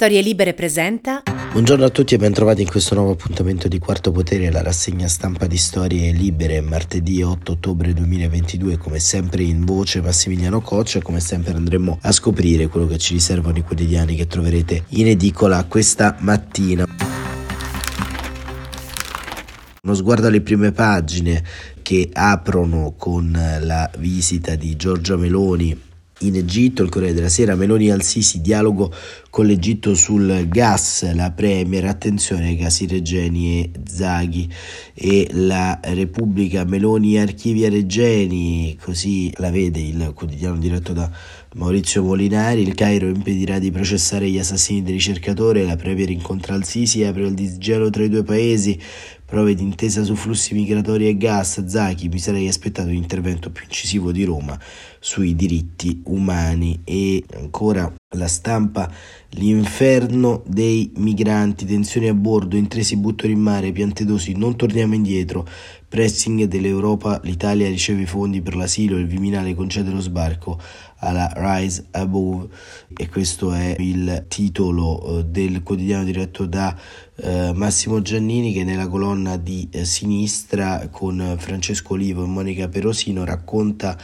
Storie Libere presenta. Buongiorno a tutti e bentrovati in questo nuovo appuntamento di Quarto Potere, la rassegna stampa di Storie Libere, martedì 8 ottobre 2022, come sempre in voce Massimiliano Coccia, come sempre andremo a scoprire quello che ci riservano i quotidiani che troverete in edicola questa mattina. Uno sguardo alle prime pagine che aprono con la visita di Giorgia Meloni in Egitto, il Corriere della Sera, Meloni Al-Sisi, dialogo con l'Egitto sul gas, la Premier, attenzione ai casi Regeni e Zaghi e la Repubblica Meloni archivia Regeni, così la vede il quotidiano diretto da Maurizio Molinari, il Cairo impedirà di processare gli assassini del ricercatore, la Premier incontra Al-Sisi e apre il disgelo tra i due paesi, prove di intesa su flussi migratori e gas, Zaki, mi sarei aspettato un intervento più incisivo di Roma sui diritti umani. E ancora la stampa, l'inferno dei migranti, tensioni a bordo, intresi buttano in mare, piantedosi, non torniamo indietro, pressing dell'Europa, l'Italia riceve i fondi per l'asilo, il Viminale concede lo sbarco alla Rise Above. E questo è il titolo eh, del quotidiano diretto da eh, Massimo Giannini che nella colonna di eh, sinistra con Francesco Olivo e Monica Perosino racconta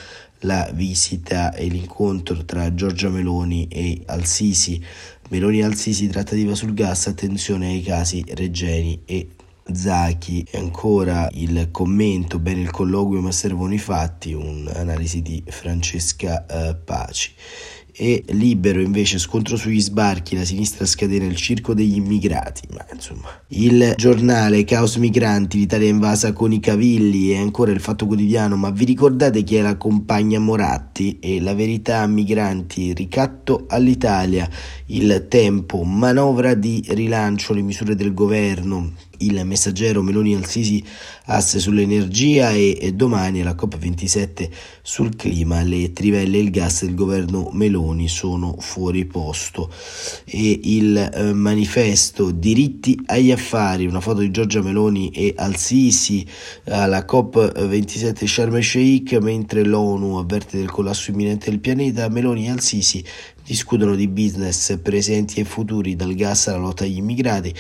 la visita e l'incontro tra Giorgia Meloni e Al-Sisi. Meloni e Al-Sisi trattativa sul gas, attenzione ai casi Regeni e Zachi e ancora il commento, bene il colloquio ma servono i fatti, un'analisi di Francesca eh, Paci e libero invece scontro sugli sbarchi, la sinistra scatena il circo degli immigrati, ma insomma. Il giornale Caos Migranti, l'Italia invasa con i cavilli e ancora il Fatto Quotidiano, ma vi ricordate chi è la compagna Moratti e la verità migranti, ricatto all'Italia, il tempo, manovra di rilancio, le misure del governo, il messaggero Meloni Al-Sisi asse sull'energia e, e domani alla COP27 sul clima le trivelle e il gas del governo Meloni sono fuori posto. E il eh, manifesto diritti agli affari una foto di Giorgia Meloni e Al-Sisi alla COP27 Sharm el Sheikh mentre l'ONU avverte del collasso imminente del pianeta Meloni e Al-Sisi discutono di business presenti e futuri dal gas alla lotta agli immigrati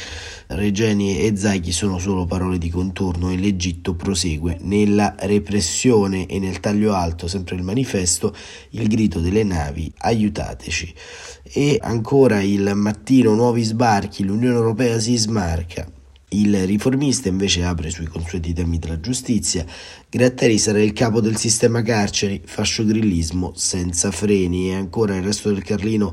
Regeni e Zaghi sono solo parole di contorno e l'Egitto prosegue nella repressione e nel taglio alto, sempre il manifesto, il grido delle navi aiutateci. E ancora il mattino nuovi sbarchi, l'Unione Europea si smarca. Il riformista invece apre sui consueti temi della giustizia. Gratteri sarà il capo del sistema carceri, fasciogrillismo senza freni. E ancora il resto del Carlino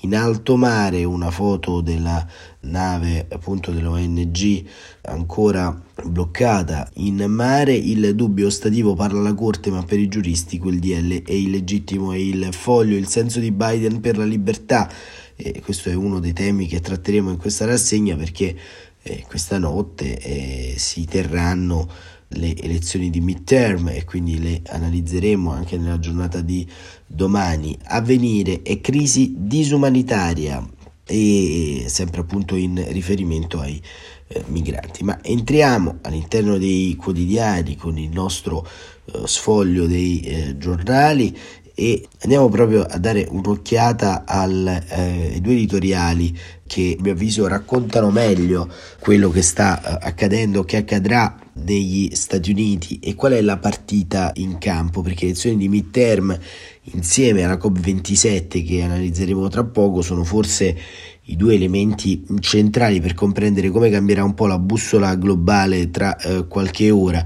in alto mare una foto della nave appunto dell'ONG ancora bloccata in mare. Il dubbio ostativo parla la corte ma per i giuristi quel DL è illegittimo. E il foglio il senso di Biden per la libertà. E questo è uno dei temi che tratteremo in questa rassegna perché eh, questa notte eh, si terranno le elezioni di midterm e quindi le analizzeremo anche nella giornata di domani. Avvenire e crisi disumanitaria e sempre appunto in riferimento ai eh, migranti. Ma entriamo all'interno dei quotidiani con il nostro eh, sfoglio dei eh, giornali e andiamo proprio a dare un'occhiata ai eh, due editoriali che a mio avviso raccontano meglio quello che sta eh, accadendo, che accadrà negli Stati Uniti e qual è la partita in campo, perché le elezioni di midterm insieme alla COP27 che analizzeremo tra poco sono forse i due elementi centrali per comprendere come cambierà un po' la bussola globale tra eh, qualche ora.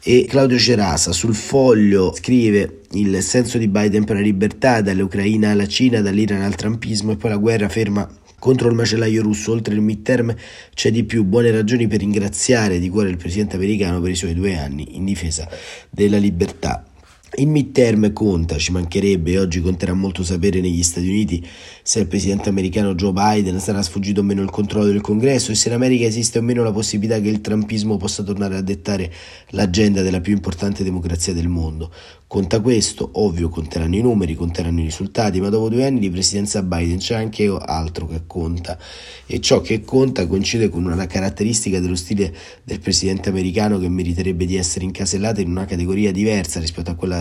E Claudio Cerasa sul foglio scrive il senso di Biden per la libertà dall'Ucraina alla Cina, dall'Iran al Trumpismo e poi la guerra ferma contro il macellaio russo, oltre il midterm, c'è di più buone ragioni per ringraziare di cuore il presidente americano per i suoi due anni in difesa della libertà. Il midterm conta, ci mancherebbe, oggi conterà molto sapere negli Stati Uniti se il presidente americano Joe Biden sarà sfuggito o meno il controllo del congresso e se in America esiste o meno la possibilità che il trumpismo possa tornare a dettare l'agenda della più importante democrazia del mondo. Conta questo, ovvio conteranno i numeri, conteranno i risultati, ma dopo due anni di presidenza Biden c'è anche altro che conta e ciò che conta coincide con una caratteristica dello stile del presidente americano che meriterebbe di essere incasellata in una categoria diversa rispetto a quella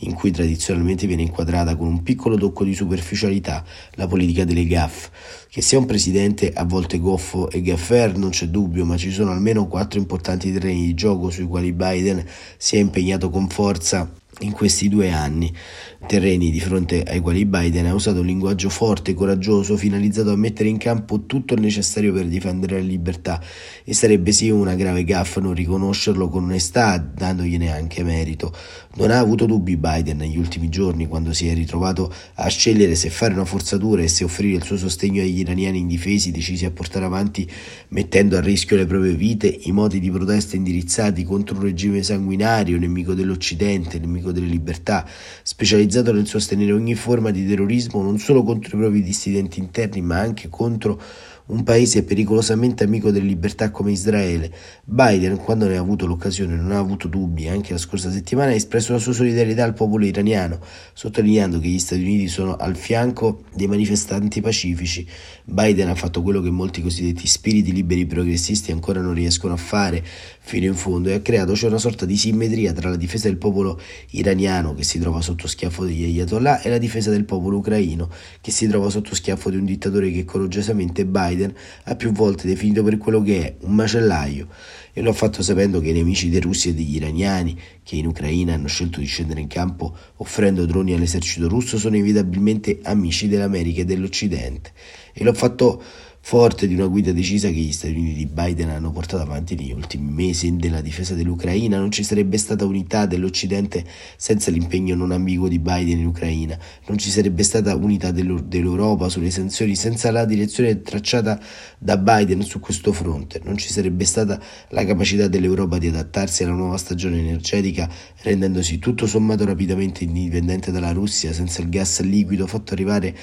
in cui tradizionalmente viene inquadrata con un piccolo tocco di superficialità la politica delle gaff. Che sia un presidente a volte goffo e gaffer non c'è dubbio, ma ci sono almeno quattro importanti terreni di gioco sui quali Biden si è impegnato con forza in questi due anni, terreni di fronte ai quali Biden ha usato un linguaggio forte e coraggioso finalizzato a mettere in campo tutto il necessario per difendere la libertà e sarebbe sì una grave gaffa non riconoscerlo con onestà dandogliene anche merito. Non ha avuto dubbi Biden negli ultimi giorni quando si è ritrovato a scegliere se fare una forzatura e se offrire il suo sostegno agli iraniani indifesi decisi a portare avanti mettendo a rischio le proprie vite i modi di protesta indirizzati contro un regime sanguinario, nemico dell'Occidente, nemico nemico delle libertà, specializzato nel sostenere ogni forma di terrorismo non solo contro i propri dissidenti interni, ma anche contro un paese pericolosamente amico delle libertà come Israele. Biden, quando ne ha avuto l'occasione, non ha avuto dubbi, anche la scorsa settimana ha espresso la sua solidarietà al popolo iraniano, sottolineando che gli Stati Uniti sono al fianco dei manifestanti pacifici. Biden ha fatto quello che molti cosiddetti spiriti liberi progressisti ancora non riescono a fare fino in fondo e ha creato cioè una sorta di simmetria tra la difesa del popolo iraniano che si trova sotto schiaffo degli ayatollah e la difesa del popolo ucraino che si trova sotto schiaffo di un dittatore che coraggiosamente Biden Biden ha più volte definito per quello che è, un macellaio, e lo ha fatto sapendo che i nemici dei russi e degli iraniani, che in Ucraina hanno scelto di scendere in campo offrendo droni all'esercito russo, sono inevitabilmente amici dell'America e dell'Occidente. E l'ho fatto forte di una guida decisa che gli Stati Uniti di Biden hanno portato avanti negli ultimi mesi nella difesa dell'Ucraina, non ci sarebbe stata unità dell'Occidente senza l'impegno non ambiguo di Biden in Ucraina, non ci sarebbe stata unità dell'Europa sulle sanzioni senza la direzione tracciata da Biden su questo fronte, non ci sarebbe stata la capacità dell'Europa di adattarsi alla nuova stagione energetica rendendosi tutto sommato rapidamente indipendente dalla Russia senza il gas liquido fatto arrivare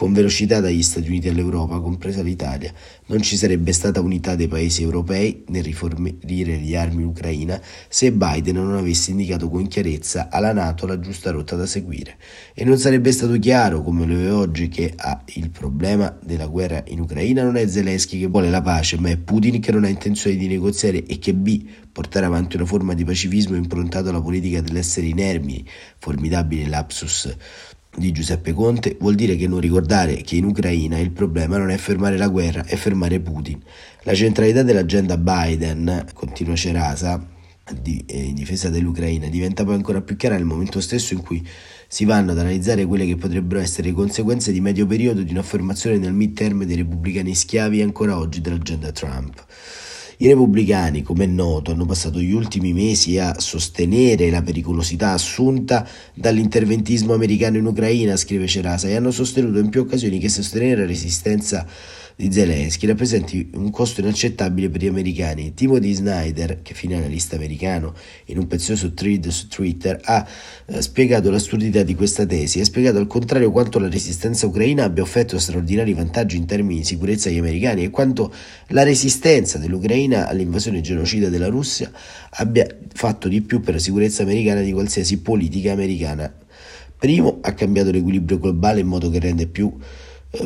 con velocità dagli Stati Uniti all'Europa, compresa l'Italia. Non ci sarebbe stata unità dei paesi europei nel rifornire gli armi in Ucraina se Biden non avesse indicato con chiarezza alla Nato la giusta rotta da seguire. E non sarebbe stato chiaro, come lo è oggi, che A. il problema della guerra in Ucraina non è Zelensky che vuole la pace, ma è Putin che non ha intenzione di negoziare e che B. portare avanti una forma di pacifismo improntato alla politica dell'essere inermi, formidabile lapsus di Giuseppe Conte vuol dire che non ricordare che in Ucraina il problema non è fermare la guerra, è fermare Putin. La centralità dell'agenda Biden, continua Cerasa, di, eh, in difesa dell'Ucraina, diventa poi ancora più chiara nel momento stesso in cui si vanno ad analizzare quelle che potrebbero essere le conseguenze di medio periodo di un'affermazione nel midterm dei repubblicani schiavi ancora oggi dell'agenda Trump. I repubblicani, come è noto, hanno passato gli ultimi mesi a sostenere la pericolosità assunta dall'interventismo americano in Ucraina, scrive Cerasa, e hanno sostenuto in più occasioni che sostenere la resistenza di Zelensky rappresenti un costo inaccettabile per gli americani. Timothy Snyder, che fine analista americano, in un prezioso thread su Twitter ha eh, spiegato l'assurdità di questa tesi e ha spiegato al contrario quanto la resistenza ucraina abbia offerto straordinari vantaggi in termini di sicurezza agli americani e quanto la resistenza dell'Ucraina all'invasione genocida della Russia abbia fatto di più per la sicurezza americana di qualsiasi politica americana. Primo, ha cambiato l'equilibrio globale in modo che rende più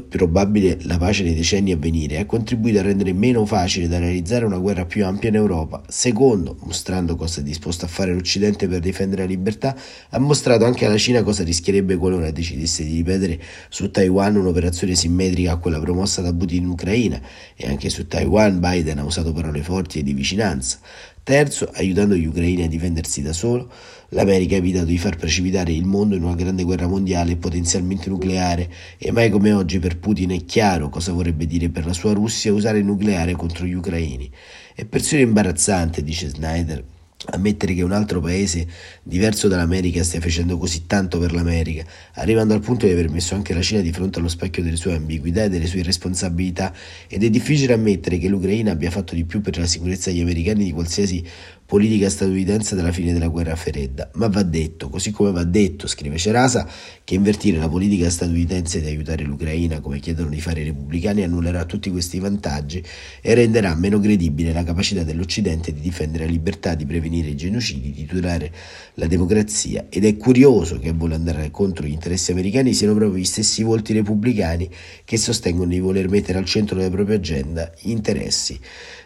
probabile la pace nei decenni a venire, ha contribuito a rendere meno facile da realizzare una guerra più ampia in Europa. Secondo, mostrando cosa è disposto a fare l'Occidente per difendere la libertà, ha mostrato anche alla Cina cosa rischierebbe qualora decidesse di ripetere su Taiwan un'operazione simmetrica a quella promossa da Putin in Ucraina e anche su Taiwan Biden ha usato parole forti e di vicinanza. Terzo, aiutando gli ucraini a difendersi da solo, l'America ha evitato di far precipitare il mondo in una grande guerra mondiale potenzialmente nucleare e mai come oggi per Putin è chiaro cosa vorrebbe dire per la sua Russia usare il nucleare contro gli ucraini. È persino imbarazzante, dice Snyder, Ammettere che un altro paese diverso dall'America stia facendo così tanto per l'America, arrivando al punto di aver messo anche la Cina di fronte allo specchio delle sue ambiguità e delle sue responsabilità, ed è difficile ammettere che l'Ucraina abbia fatto di più per la sicurezza degli americani di qualsiasi politica statunitense dalla fine della guerra fredda, ma va detto, così come va detto, scrive Cerasa, che invertire la politica statunitense di aiutare l'Ucraina come chiedono di fare i repubblicani annullerà tutti questi vantaggi e renderà meno credibile la capacità dell'Occidente di difendere la libertà, di prevenire i genocidi, di tutelare la democrazia ed è curioso che a voler andare contro gli interessi americani siano proprio gli stessi volti repubblicani che sostengono di voler mettere al centro della propria agenda gli interessi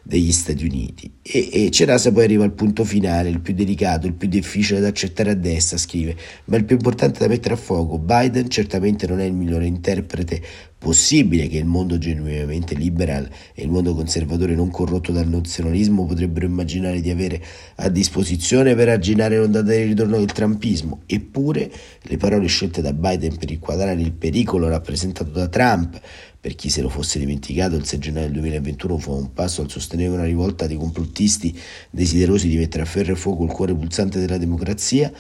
degli Stati Uniti. E, e Cerasa poi arriva il punto finale, il più delicato, il più difficile da accettare a destra, scrive, ma il più importante da mettere a fuoco. Biden certamente non è il migliore interprete possibile che il mondo genuinamente liberal e il mondo conservatore non corrotto dal nazionalismo potrebbero immaginare di avere a disposizione per arginare l'ondata di ritorno del trumpismo. Eppure le parole scelte da Biden per inquadrare il pericolo rappresentato da Trump per chi se lo fosse dimenticato, il 6 gennaio del 2021 fu un passo al sostenere una rivolta di complottisti desiderosi di mettere a ferro e fuoco il cuore pulsante della democrazia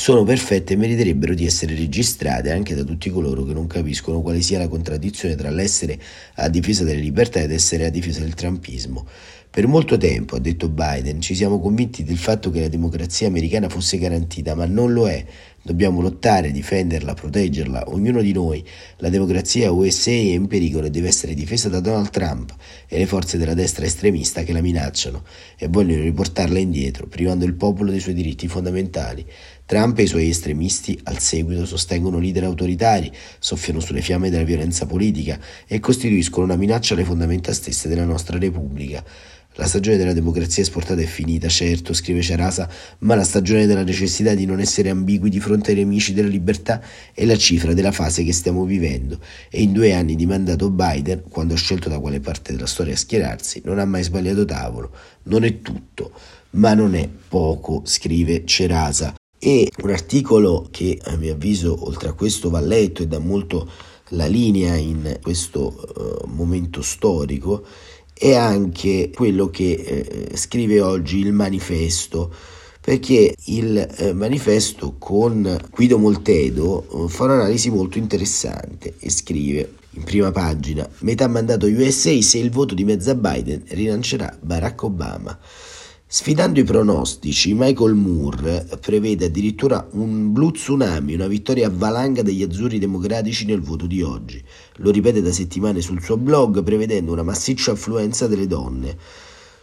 sono perfette e meriterebbero di essere registrate anche da tutti coloro che non capiscono quale sia la contraddizione tra l'essere a difesa delle libertà ed essere a difesa del trumpismo. Per molto tempo, ha detto Biden, ci siamo convinti del fatto che la democrazia americana fosse garantita, ma non lo è. Dobbiamo lottare, difenderla, proteggerla, ognuno di noi. La democrazia USA è in pericolo e deve essere difesa da Donald Trump e le forze della destra estremista che la minacciano e vogliono riportarla indietro, privando il popolo dei suoi diritti fondamentali. Trump e i suoi estremisti al seguito sostengono leader autoritari, soffiano sulle fiamme della violenza politica e costituiscono una minaccia alle fondamenta stesse della nostra Repubblica. La stagione della democrazia esportata è finita, certo, scrive Cerasa, ma la stagione della necessità di non essere ambigui di fronte ai nemici della libertà è la cifra della fase che stiamo vivendo e in due anni di mandato Biden, quando ha scelto da quale parte della storia schierarsi, non ha mai sbagliato tavolo. Non è tutto, ma non è poco, scrive Cerasa. E un articolo che a mio avviso, oltre a questo, va letto e dà molto la linea in questo uh, momento storico è anche quello che eh, scrive oggi il manifesto. Perché il eh, manifesto con Guido Moltedo eh, fa un'analisi molto interessante e scrive in prima pagina metà mandato USA se il voto di mezza Biden rilancerà Barack Obama Sfidando i pronostici, Michael Moore prevede addirittura un blu tsunami, una vittoria a valanga degli azzurri democratici nel voto di oggi. Lo ripete da settimane sul suo blog, prevedendo una massiccia affluenza delle donne.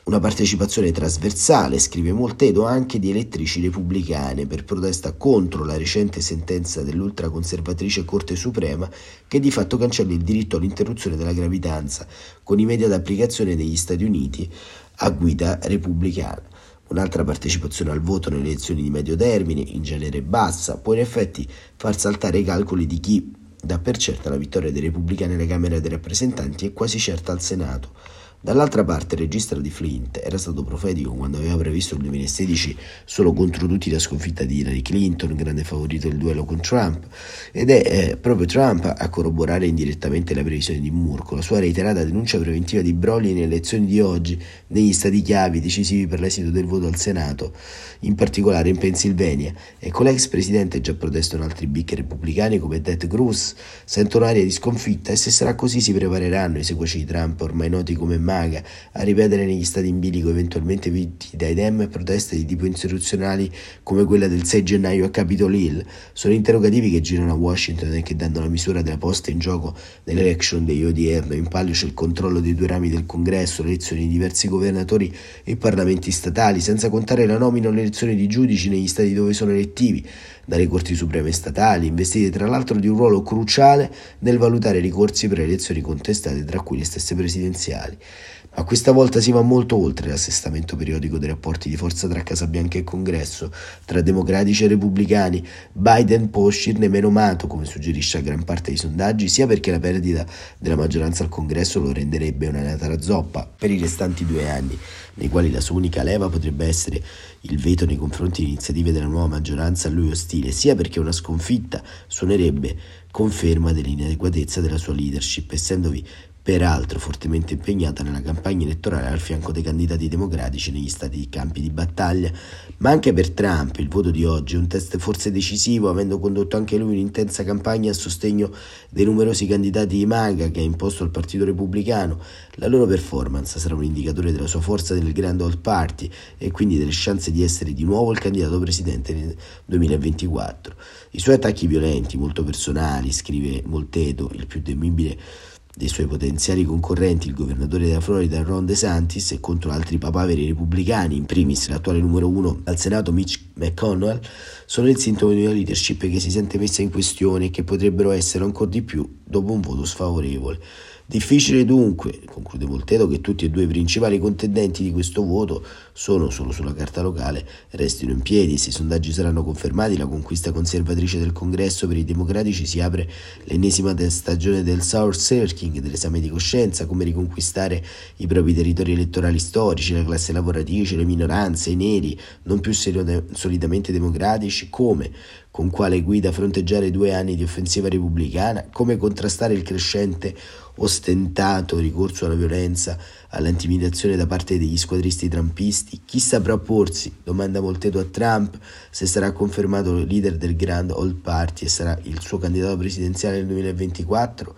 Una partecipazione trasversale, scrive Moltedo, anche di elettrici repubblicane per protesta contro la recente sentenza dell'ultraconservatrice Corte Suprema che di fatto cancella il diritto all'interruzione della gravidanza con immediata applicazione negli Stati Uniti a guida repubblicana. Un'altra partecipazione al voto nelle elezioni di medio termine, in genere bassa, può in effetti far saltare i calcoli di chi dà per certa la vittoria dei repubblicani alla Camera dei rappresentanti e quasi certa al Senato. Dall'altra parte il registro di Flint era stato profetico quando aveva previsto il 2016 solo contro tutti la sconfitta di Hillary Clinton, grande favorito del duello con Trump, ed è eh, proprio Trump a corroborare indirettamente la previsione di Moore con la sua reiterata denuncia preventiva di brogli nelle elezioni di oggi negli stati chiavi decisivi per l'esito del voto al Senato, in particolare in Pennsylvania, e con l'ex presidente già protestano altri big repubblicani come Ted Cruz, sentono aria di sconfitta e se sarà così si prepareranno i seguaci di Trump ormai noti come maga a ripetere negli stati in bilico eventualmente vinti dai Dem proteste di tipo insurrezionali come quella del 6 gennaio a Capitol Hill. Sono interrogativi che girano a Washington e che danno la misura della posta in gioco nell'election degli odierno. In palio c'è il controllo dei due rami del congresso, le elezioni di diversi governatori e parlamenti statali, senza contare la nomina o l'elezione di giudici negli stati dove sono elettivi dalle corti supreme statali, investite tra l'altro di un ruolo cruciale nel valutare ricorsi per elezioni contestate, tra cui le stesse presidenziali. Ma questa volta si va molto oltre l'assestamento periodico dei rapporti di forza tra Casa Bianca e Congresso, tra democratici e repubblicani. Biden può uscirne meno mato, come suggerisce a gran parte dei sondaggi, sia perché la perdita della maggioranza al Congresso lo renderebbe una nata zoppa per i restanti due anni, nei quali la sua unica leva potrebbe essere il veto nei confronti di iniziative della nuova maggioranza a lui ostile, sia perché una sconfitta suonerebbe conferma dell'inadeguatezza della sua leadership, essendovi peraltro fortemente impegnata nella campagna elettorale al fianco dei candidati democratici negli stati campi di battaglia, ma anche per Trump il voto di oggi è un test forse decisivo, avendo condotto anche lui un'intensa campagna a sostegno dei numerosi candidati di MAGA che ha imposto al Partito Repubblicano. La loro performance sarà un indicatore della sua forza nel Grand Old Party e quindi delle chance di essere di nuovo il candidato presidente nel 2024. I suoi attacchi violenti, molto personali, scrive Moltedo, il più temibile dei suoi potenziali concorrenti, il governatore della Florida Ron DeSantis e contro altri papaveri repubblicani, in primis l'attuale numero uno al Senato Mitch McConnell, sono il sintomo di una leadership che si sente messa in questione e che potrebbero essere ancora di più dopo un voto sfavorevole. Difficile dunque, conclude Voltedo, che tutti e due i principali contendenti di questo voto sono solo sulla carta locale, restino in piedi. Se i sondaggi saranno confermati, la conquista conservatrice del congresso per i democratici si apre l'ennesima stagione del sour searching, dell'esame di coscienza, come riconquistare i propri territori elettorali storici, la classe lavoratrice, le minoranze, i neri, non più solidamente democratici, come, con quale guida fronteggiare due anni di offensiva repubblicana, come contrastare il crescente ostentato ricorso alla violenza, all'intimidazione da parte degli squadristi trumpisti? Chi saprà opporsi? Domanda Molteto a Trump se sarà confermato leader del Grand Old Party e sarà il suo candidato presidenziale nel 2024.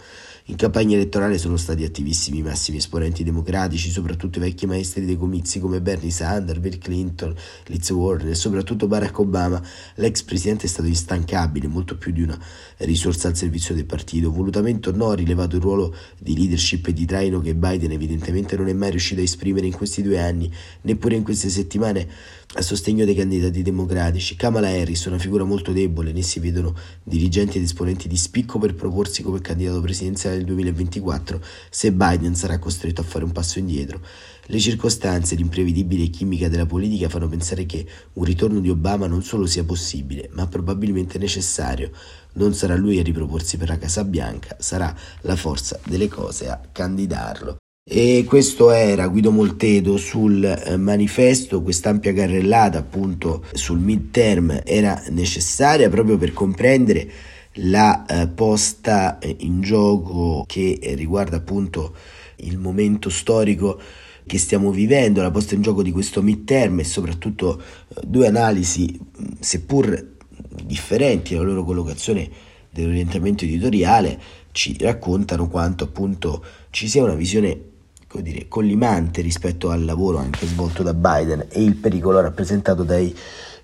In campagna elettorale sono stati attivissimi i massimi esponenti democratici, soprattutto i vecchi maestri dei comizi come Bernie Sanders, Bill Clinton, Liz Warren e soprattutto Barack Obama. L'ex presidente è stato instancabile, molto più di una risorsa al servizio del partito. Volutamente o no ha rilevato il ruolo di leadership e di traino che Biden evidentemente non è mai riuscito a esprimere in questi due anni, neppure in queste settimane a sostegno dei candidati democratici. Kamala Harris una figura molto debole, né si vedono dirigenti ed esponenti di spicco per proporsi come candidato presidenziale nel 2024 se Biden sarà costretto a fare un passo indietro. Le circostanze, l'imprevedibile chimica della politica fanno pensare che un ritorno di Obama non solo sia possibile, ma probabilmente necessario. Non sarà lui a riproporsi per la Casa Bianca, sarà la forza delle cose a candidarlo. E questo era Guido Moltedo sul eh, manifesto, quest'ampia carrellata appunto sul midterm era necessaria proprio per comprendere la eh, posta in gioco che riguarda appunto il momento storico che stiamo vivendo, la posta in gioco di questo midterm e soprattutto eh, due analisi seppur differenti nella loro collocazione dell'orientamento editoriale ci raccontano quanto appunto ci sia una visione dire, collimante rispetto al lavoro anche svolto da Biden e il pericolo rappresentato dai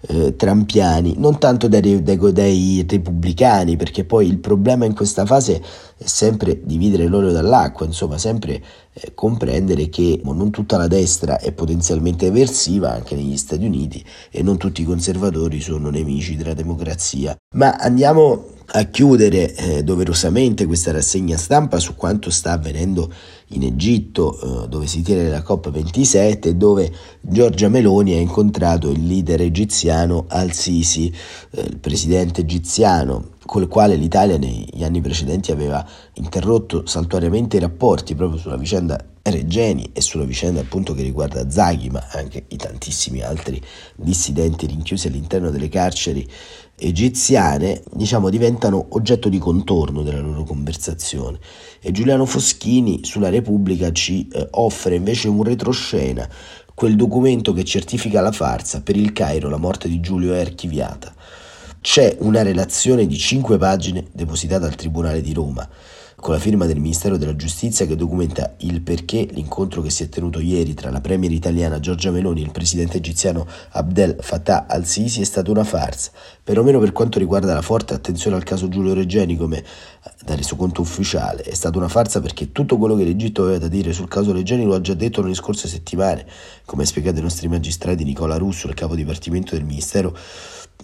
eh, trampiani, non tanto dai, dai, dai, repubblicani, perché poi il problema in questa fase è sempre dividere l'olio dall'acqua, insomma, sempre eh, comprendere che non tutta la destra è potenzialmente eversiva anche negli Stati Uniti e non tutti i conservatori sono nemici della democrazia. Ma andiamo a chiudere eh, doverosamente questa rassegna stampa su quanto sta avvenendo in Egitto, eh, dove si tiene la COP27 e dove Giorgia Meloni ha incontrato il leader egiziano Al-Sisi, eh, il presidente egiziano, con il quale l'Italia negli anni precedenti aveva interrotto saltuariamente i rapporti proprio sulla vicenda Regeni e sulla vicenda appunto che riguarda Zaghi, ma anche i tantissimi altri dissidenti rinchiusi all'interno delle carceri egiziane, diciamo, diventano oggetto di contorno della loro conversazione. E Giuliano Foschini sulla Repubblica ci eh, offre invece un retroscena, quel documento che certifica la farsa, per il Cairo la morte di Giulio è archiviata. C'è una relazione di cinque pagine depositata al Tribunale di Roma con la firma del Ministero della Giustizia che documenta il perché l'incontro che si è tenuto ieri tra la premier italiana Giorgia Meloni e il presidente egiziano Abdel Fattah al-Sisi è stata una farsa, perlomeno per quanto riguarda la forte attenzione al caso Giulio Regeni come da resoconto ufficiale. È stata una farsa perché tutto quello che l'Egitto aveva da dire sul caso Regeni lo ha già detto nelle scorse settimane, come ha spiegato ai nostri magistrati Nicola Russo, il capo dipartimento del Ministero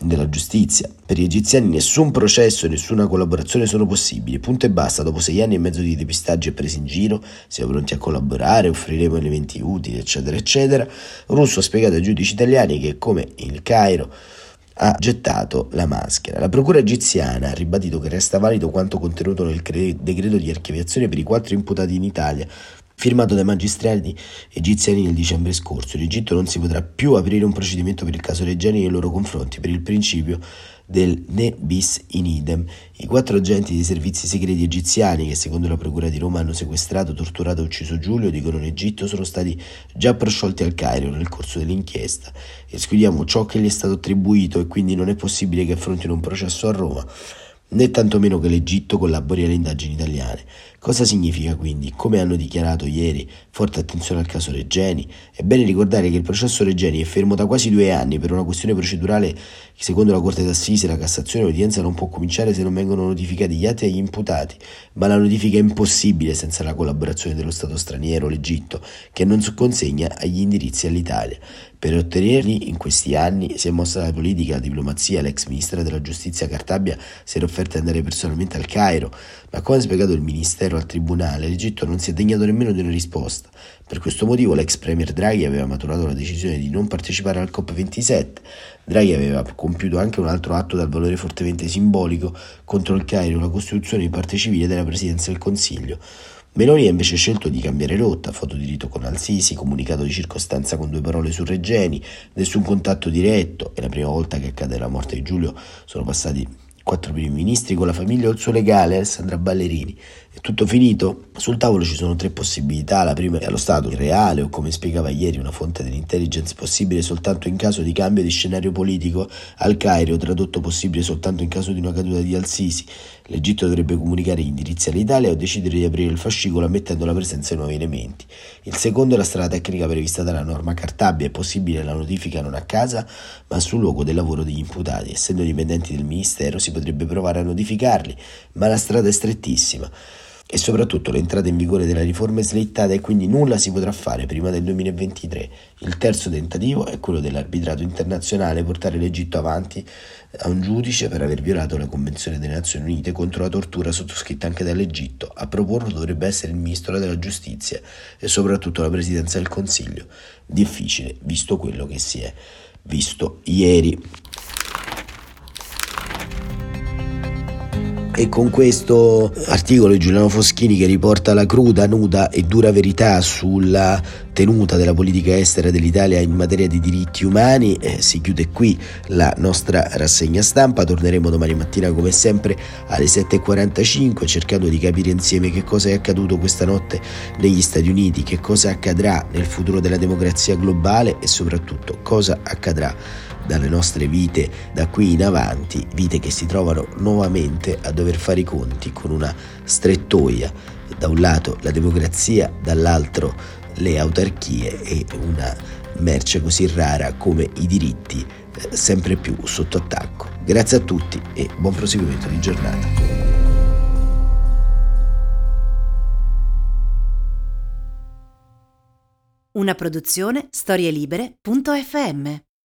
della giustizia. Per gli egiziani nessun processo e nessuna collaborazione sono possibili. Punto e basta, dopo sei anni e mezzo di depistaggio e presi in giro, siamo pronti a collaborare, offriremo elementi utili, eccetera, eccetera. Russo ha spiegato ai giudici italiani che, come il Cairo, ha gettato la maschera. La procura egiziana ha ribadito che resta valido quanto contenuto nel decreto di archiviazione per i quattro imputati in Italia, firmato dai magistrati egiziani nel dicembre scorso. In Egitto non si potrà più aprire un procedimento per il caso Reggiani nei loro confronti per il principio del ne bis in idem. I quattro agenti dei servizi segreti egiziani che secondo la Procura di Roma hanno sequestrato, torturato e ucciso Giulio, dicono in Egitto, sono stati già prosciolti al Cairo nel corso dell'inchiesta. Escludiamo ciò che gli è stato attribuito e quindi non è possibile che affrontino un processo a Roma né tantomeno che l'Egitto collabori alle indagini italiane. Cosa significa quindi? Come hanno dichiarato ieri, forte attenzione al caso Regeni, è bene ricordare che il processo Regeni è fermo da quasi due anni per una questione procedurale che secondo la Corte d'Assise la Cassazione l'udienza non può cominciare se non vengono notificati gli atti agli imputati, ma la notifica è impossibile senza la collaborazione dello Stato straniero, l'Egitto, che non consegna agli indirizzi all'Italia. Per ottenerli in questi anni si è mossa la politica, la diplomazia, l'ex ministra della giustizia Cartabia si era offerta di andare personalmente al Cairo, ma come ha spiegato il Ministero al Tribunale, l'Egitto non si è degnato nemmeno di una risposta. Per questo motivo l'ex Premier Draghi aveva maturato la decisione di non partecipare al COP27. Draghi aveva compiuto anche un altro atto dal valore fortemente simbolico contro il Cairo, la costituzione di parte civile della Presidenza del Consiglio. Meloni ha invece scelto di cambiare rotta, foto di rito con Al-Sisi, comunicato di circostanza con due parole su Regeni, nessun contatto diretto, è la prima volta che accade la morte di Giulio, sono passati quattro primi ministri con la famiglia o il suo legale Alessandra Ballerini. È tutto finito? Sul tavolo ci sono tre possibilità. La prima è allo stato reale o come spiegava ieri una fonte dell'intelligence possibile soltanto in caso di cambio di scenario politico al Cairo, tradotto possibile soltanto in caso di una caduta di Al-Sisi. L'Egitto dovrebbe comunicare gli indirizzi all'Italia o decidere di aprire il fascicolo ammettendo la presenza di nuovi elementi. Il secondo è la strada tecnica prevista dalla norma Cartabia. È possibile la notifica non a casa, ma sul luogo del lavoro degli imputati. Essendo dipendenti del Ministero si potrebbe provare a notificarli, ma la strada è strettissima e soprattutto l'entrata in vigore della riforma è slittata e quindi nulla si potrà fare prima del 2023. Il terzo tentativo è quello dell'arbitrato internazionale, portare l'Egitto avanti a un giudice per aver violato la Convenzione delle Nazioni Unite contro la tortura sottoscritta anche dall'Egitto. A proporlo dovrebbe essere il Ministro della Giustizia e soprattutto la Presidenza del Consiglio. Difficile, visto quello che si è visto ieri. E con questo articolo di Giuliano Foschini che riporta la cruda, nuda e dura verità sulla tenuta della politica estera dell'Italia in materia di diritti umani, eh, si chiude qui la nostra rassegna stampa. Torneremo domani mattina come sempre alle 7.45 cercando di capire insieme che cosa è accaduto questa notte negli Stati Uniti, che cosa accadrà nel futuro della democrazia globale e soprattutto cosa accadrà dalle nostre vite da qui in avanti, vite che si trovano nuovamente a dover fare i conti con una strettoia, da un lato la democrazia, dall'altro le autarchie e una merce così rara come i diritti eh, sempre più sotto attacco. Grazie a tutti e buon proseguimento di giornata. Una produzione storielibere.fm